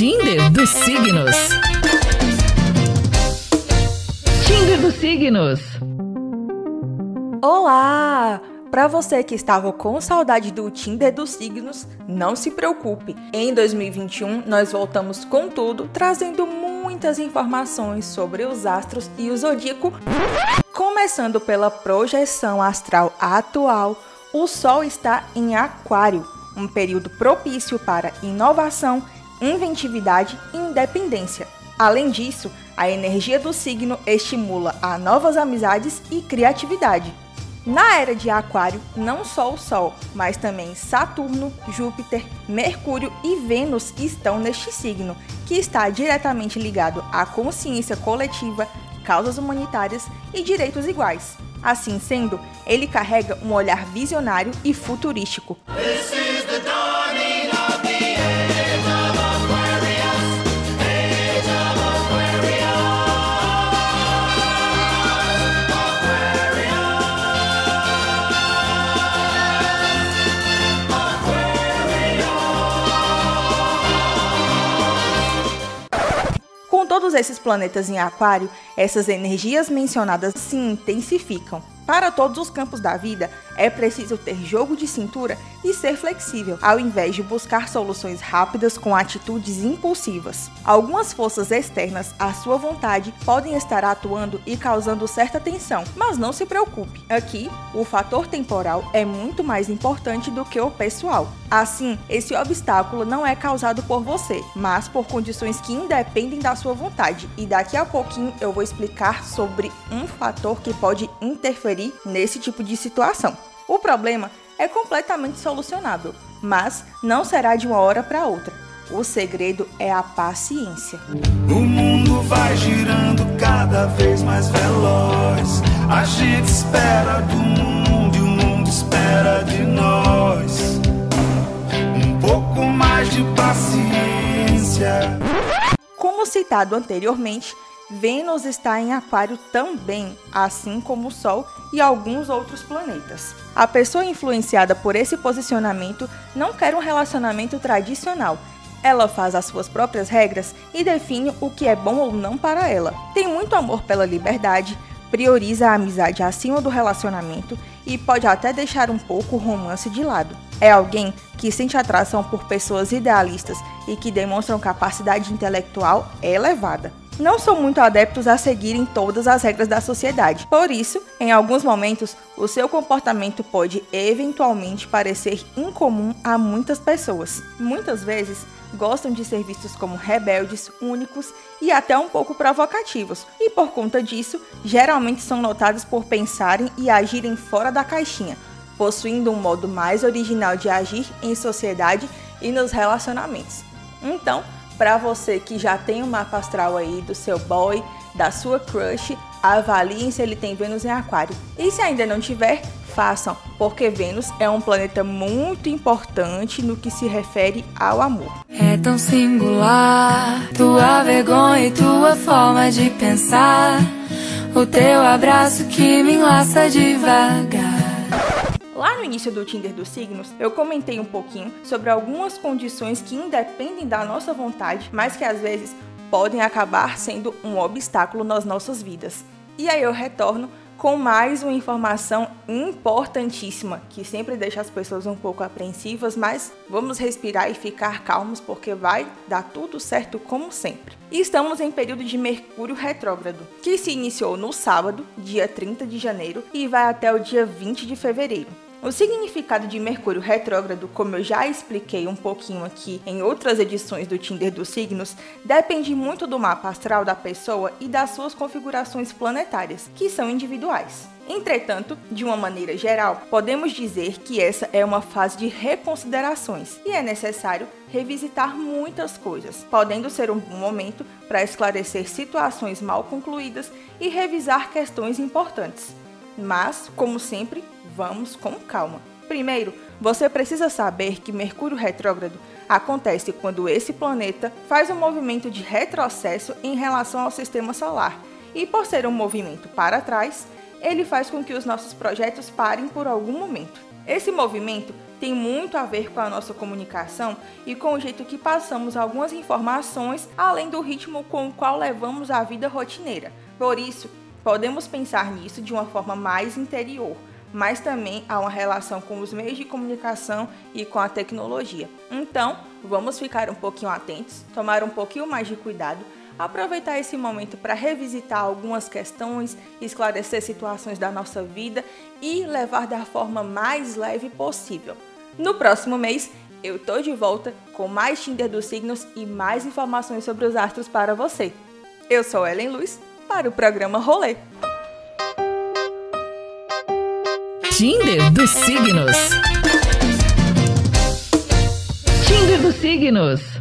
Tinder dos Signos. Tinder dos Signos. Olá! Para você que estava com saudade do Tinder dos signos, não se preocupe. Em 2021, nós voltamos com tudo, trazendo muitas informações sobre os astros e o zodíaco. Começando pela projeção astral atual, o Sol está em Aquário, um período propício para inovação, inventividade e independência. Além disso, a energia do signo estimula a novas amizades e criatividade. Na era de Aquário, não só o Sol, mas também Saturno, Júpiter, Mercúrio e Vênus estão neste signo, que está diretamente ligado à consciência coletiva, causas humanitárias e direitos iguais. Assim sendo, ele carrega um olhar visionário e futurístico. Todos esses planetas em Aquário, essas energias mencionadas se intensificam. Para todos os campos da vida, é preciso ter jogo de cintura e ser flexível, ao invés de buscar soluções rápidas com atitudes impulsivas. Algumas forças externas à sua vontade podem estar atuando e causando certa tensão, mas não se preocupe. Aqui, o fator temporal é muito mais importante do que o pessoal. Assim, esse obstáculo não é causado por você, mas por condições que independem da sua vontade. E daqui a pouquinho eu vou explicar sobre um fator que pode interferir nesse tipo de situação. O problema é completamente solucionável, mas não será de uma hora para outra. O segredo é a paciência. O mundo vai girando cada vez mais veloz. A gente espera do mundo e o mundo espera de nós. Um pouco mais de paciência. Como citado anteriormente, Vênus está em Aquário também, assim como o Sol e alguns outros planetas. A pessoa influenciada por esse posicionamento não quer um relacionamento tradicional. Ela faz as suas próprias regras e define o que é bom ou não para ela. Tem muito amor pela liberdade, prioriza a amizade acima do relacionamento e pode até deixar um pouco o romance de lado. É alguém que sente atração por pessoas idealistas e que demonstram capacidade intelectual elevada não são muito adeptos a seguirem todas as regras da sociedade. Por isso, em alguns momentos, o seu comportamento pode eventualmente parecer incomum a muitas pessoas. Muitas vezes, gostam de ser vistos como rebeldes, únicos e até um pouco provocativos, e por conta disso, geralmente são notados por pensarem e agirem fora da caixinha, possuindo um modo mais original de agir em sociedade e nos relacionamentos. Então, para você que já tem um mapa astral aí do seu boy, da sua crush, avaliem se ele tem Vênus em Aquário. E se ainda não tiver, façam, porque Vênus é um planeta muito importante no que se refere ao amor. É tão singular tua vergonha e tua forma de pensar, o teu abraço que me enlaça devagar. Lá no início do Tinder dos signos, eu comentei um pouquinho sobre algumas condições que independem da nossa vontade, mas que às vezes podem acabar sendo um obstáculo nas nossas vidas. E aí eu retorno com mais uma informação importantíssima que sempre deixa as pessoas um pouco apreensivas, mas vamos respirar e ficar calmos porque vai dar tudo certo como sempre. E estamos em período de Mercúrio retrógrado, que se iniciou no sábado, dia 30 de janeiro, e vai até o dia 20 de fevereiro. O significado de Mercúrio retrógrado, como eu já expliquei um pouquinho aqui em outras edições do Tinder dos signos, depende muito do mapa astral da pessoa e das suas configurações planetárias, que são individuais. Entretanto, de uma maneira geral, podemos dizer que essa é uma fase de reconsiderações e é necessário revisitar muitas coisas, podendo ser um bom momento para esclarecer situações mal concluídas e revisar questões importantes. Mas, como sempre, vamos com calma. Primeiro, você precisa saber que Mercúrio retrógrado acontece quando esse planeta faz um movimento de retrocesso em relação ao sistema solar. E por ser um movimento para trás, ele faz com que os nossos projetos parem por algum momento. Esse movimento tem muito a ver com a nossa comunicação e com o jeito que passamos algumas informações, além do ritmo com o qual levamos a vida rotineira. Por isso, podemos pensar nisso de uma forma mais interior mas também há uma relação com os meios de comunicação e com a tecnologia. Então, vamos ficar um pouquinho atentos, tomar um pouquinho mais de cuidado aproveitar esse momento para revisitar algumas questões, esclarecer situações da nossa vida e levar da forma mais leve possível. No próximo mês, eu tô de volta com mais Tinder dos signos e mais informações sobre os astros para você. Eu sou Ellen Luz para o programa Rolê. Tinder dos signos. Tinder dos signos.